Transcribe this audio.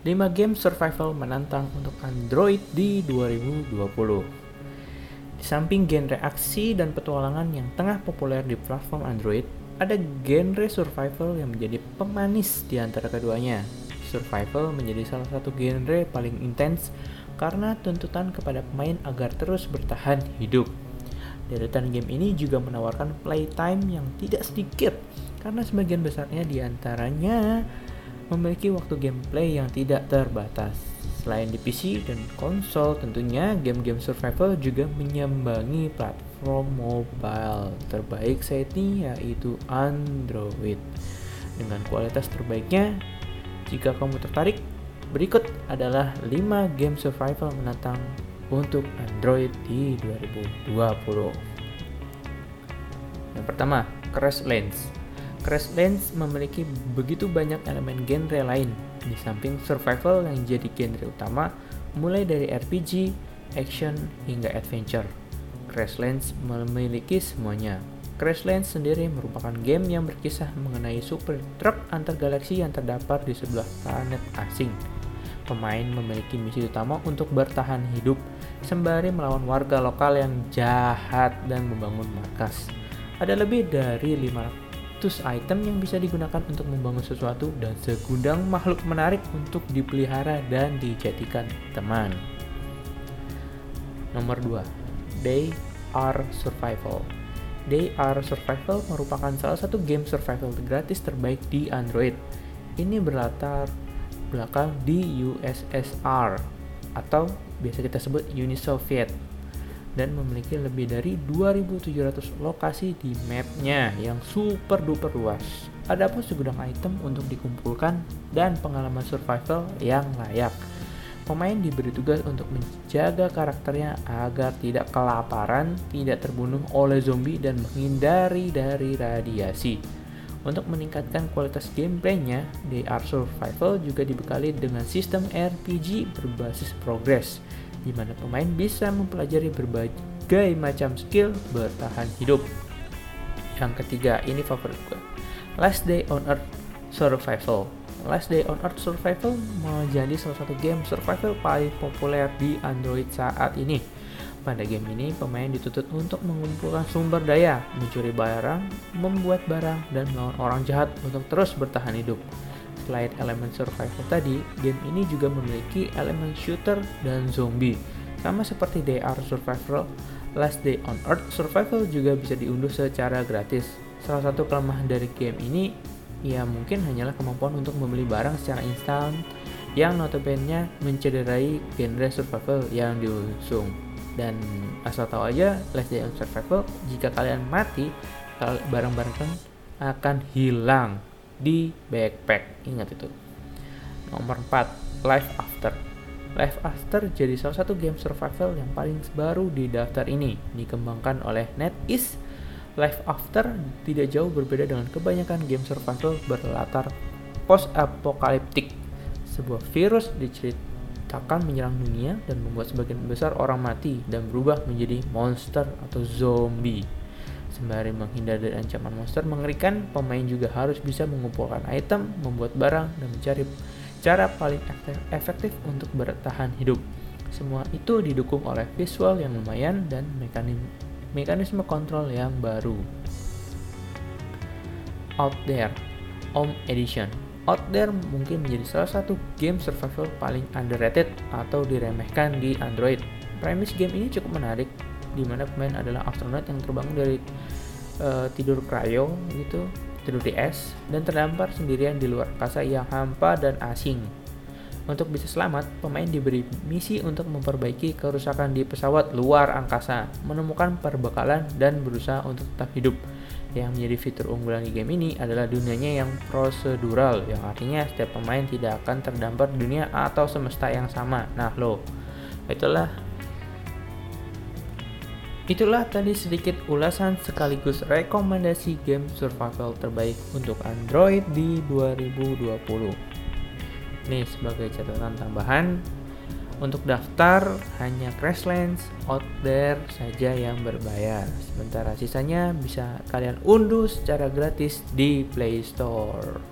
5 game survival menantang untuk Android di 2020. Di samping genre aksi dan petualangan yang tengah populer di platform Android, ada genre survival yang menjadi pemanis di antara keduanya. Survival menjadi salah satu genre paling intens karena tuntutan kepada pemain agar terus bertahan hidup. Deretan game ini juga menawarkan playtime yang tidak sedikit karena sebagian besarnya di antaranya memiliki waktu gameplay yang tidak terbatas. Selain di PC dan konsol, tentunya game-game survival juga menyambangi platform mobile terbaik saat ini yaitu Android. Dengan kualitas terbaiknya, jika kamu tertarik, berikut adalah 5 game survival menantang untuk Android di 2020. Yang pertama, Crash Lands. Crashlands memiliki begitu banyak elemen genre lain di samping survival yang jadi genre utama mulai dari RPG, action, hingga adventure. Crashlands memiliki semuanya. Crashlands sendiri merupakan game yang berkisah mengenai super truck antar galaksi yang terdapat di sebelah planet asing. Pemain memiliki misi utama untuk bertahan hidup sembari melawan warga lokal yang jahat dan membangun markas. Ada lebih dari 500 100 item yang bisa digunakan untuk membangun sesuatu dan segudang makhluk menarik untuk dipelihara dan dijadikan teman. Nomor 2. They Are Survival. They Are Survival merupakan salah satu game survival gratis terbaik di Android. Ini berlatar belakang di USSR atau biasa kita sebut Uni Soviet dan memiliki lebih dari 2700 lokasi di mapnya yang super duper luas. Ada pun segudang item untuk dikumpulkan dan pengalaman survival yang layak. Pemain diberi tugas untuk menjaga karakternya agar tidak kelaparan, tidak terbunuh oleh zombie, dan menghindari dari radiasi. Untuk meningkatkan kualitas gameplaynya, DR Survival juga dibekali dengan sistem RPG berbasis progress di mana pemain bisa mempelajari berbagai macam skill bertahan hidup. Yang ketiga, ini favorit gue. Last Day on Earth Survival. Last Day on Earth Survival menjadi salah satu game survival paling populer di Android saat ini. Pada game ini, pemain dituntut untuk mengumpulkan sumber daya, mencuri barang, membuat barang, dan melawan orang jahat untuk terus bertahan hidup. Selain elemen survival tadi, game ini juga memiliki elemen shooter dan zombie. Sama seperti DR Survival, Last Day on Earth Survival juga bisa diunduh secara gratis. Salah satu kelemahan dari game ini ya mungkin hanyalah kemampuan untuk membeli barang secara instan yang notabene mencederai genre survival yang diusung. Dan asal tahu aja, Last Day on Survival, jika kalian mati, barang-barang kan akan hilang di backpack. Ingat itu. Nomor 4, Life After. Life After jadi salah satu game survival yang paling baru di daftar ini, dikembangkan oleh NetEase. Life After tidak jauh berbeda dengan kebanyakan game survival berlatar post-apokaliptik. Sebuah virus diceritakan menyerang dunia dan membuat sebagian besar orang mati dan berubah menjadi monster atau zombie. Sembari menghindar dari ancaman monster mengerikan, pemain juga harus bisa mengumpulkan item, membuat barang, dan mencari cara paling efektif untuk bertahan hidup. Semua itu didukung oleh visual yang lumayan dan mekanisme, kontrol yang baru. Out There Home Edition Out There mungkin menjadi salah satu game survival paling underrated atau diremehkan di Android. Premis game ini cukup menarik di mana pemain adalah astronot yang terbangun dari uh, tidur cryo gitu tidur di es dan terdampar sendirian di luar angkasa yang hampa dan asing. Untuk bisa selamat, pemain diberi misi untuk memperbaiki kerusakan di pesawat luar angkasa, menemukan perbekalan, dan berusaha untuk tetap hidup. Yang menjadi fitur unggulan di game ini adalah dunianya yang prosedural, yang artinya setiap pemain tidak akan terdampar dunia atau semesta yang sama. Nah, lo, itulah Itulah tadi sedikit ulasan sekaligus rekomendasi game survival terbaik untuk Android di 2020. Nih sebagai catatan tambahan, untuk daftar hanya Crashlands Out There saja yang berbayar. Sementara sisanya bisa kalian unduh secara gratis di Play Store.